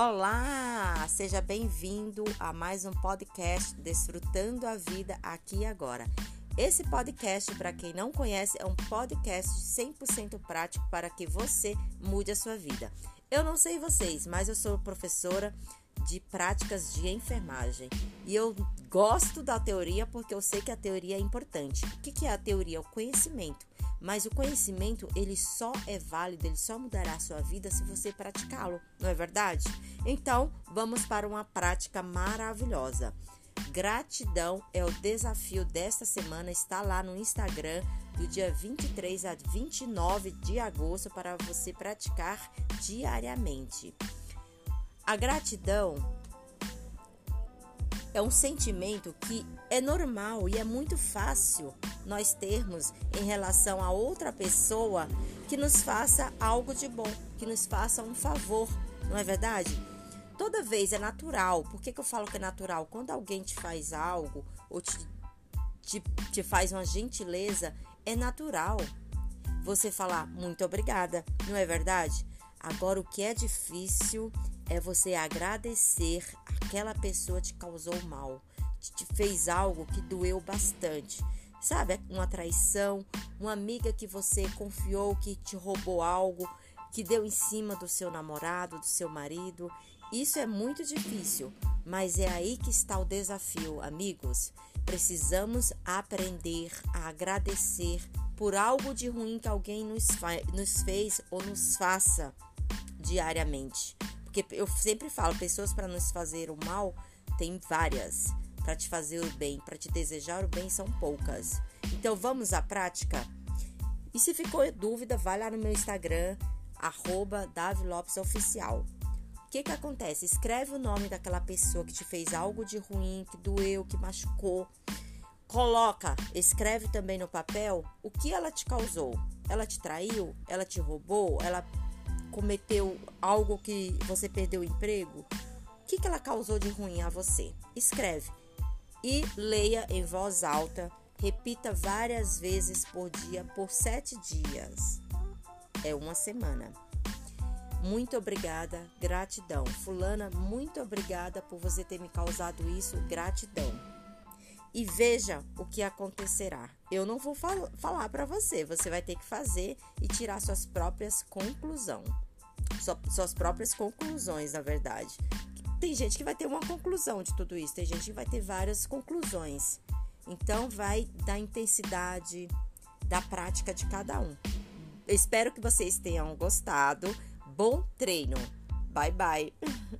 Olá, seja bem-vindo a mais um podcast Desfrutando a Vida aqui e agora. Esse podcast, para quem não conhece, é um podcast 100% prático para que você mude a sua vida. Eu não sei vocês, mas eu sou professora de práticas de enfermagem e eu gosto da teoria porque eu sei que a teoria é importante. O que é a teoria? O conhecimento. Mas o conhecimento, ele só é válido, ele só mudará a sua vida se você praticá-lo, não é verdade? Então, vamos para uma prática maravilhosa. Gratidão é o desafio desta semana, está lá no Instagram do dia 23 a 29 de agosto para você praticar diariamente. A gratidão é um sentimento que é normal e é muito fácil nós termos em relação a outra pessoa que nos faça algo de bom, que nos faça um favor, não é verdade? Toda vez é natural. Por que, que eu falo que é natural? Quando alguém te faz algo ou te, te, te faz uma gentileza, é natural você falar muito obrigada, não é verdade? Agora, o que é difícil é você agradecer aquela pessoa te causou mal, te fez algo que doeu bastante. Sabe, uma traição, uma amiga que você confiou que te roubou algo, que deu em cima do seu namorado, do seu marido. Isso é muito difícil, mas é aí que está o desafio, amigos. Precisamos aprender a agradecer por algo de ruim que alguém nos, nos fez ou nos faça diariamente. Porque eu sempre falo, pessoas para nos fazer o mal tem várias. Para te fazer o bem, para te desejar o bem são poucas. Então vamos à prática? E se ficou dúvida, vai lá no meu Instagram, arroba Oficial. O que, que acontece? Escreve o nome daquela pessoa que te fez algo de ruim, que doeu, que machucou. Coloca, escreve também no papel o que ela te causou. Ela te traiu? Ela te roubou? Ela cometeu algo que você perdeu o emprego, o que, que ela causou de ruim a você? Escreve e leia em voz alta. Repita várias vezes por dia por sete dias. É uma semana. Muito obrigada, gratidão. Fulana, muito obrigada por você ter me causado isso, gratidão. E veja o que acontecerá. Eu não vou fal falar para você, você vai ter que fazer e tirar suas próprias conclusões suas próprias conclusões, na verdade. Tem gente que vai ter uma conclusão de tudo isso, tem gente que vai ter várias conclusões. Então, vai da intensidade da prática de cada um. Eu espero que vocês tenham gostado. Bom treino. Bye, bye.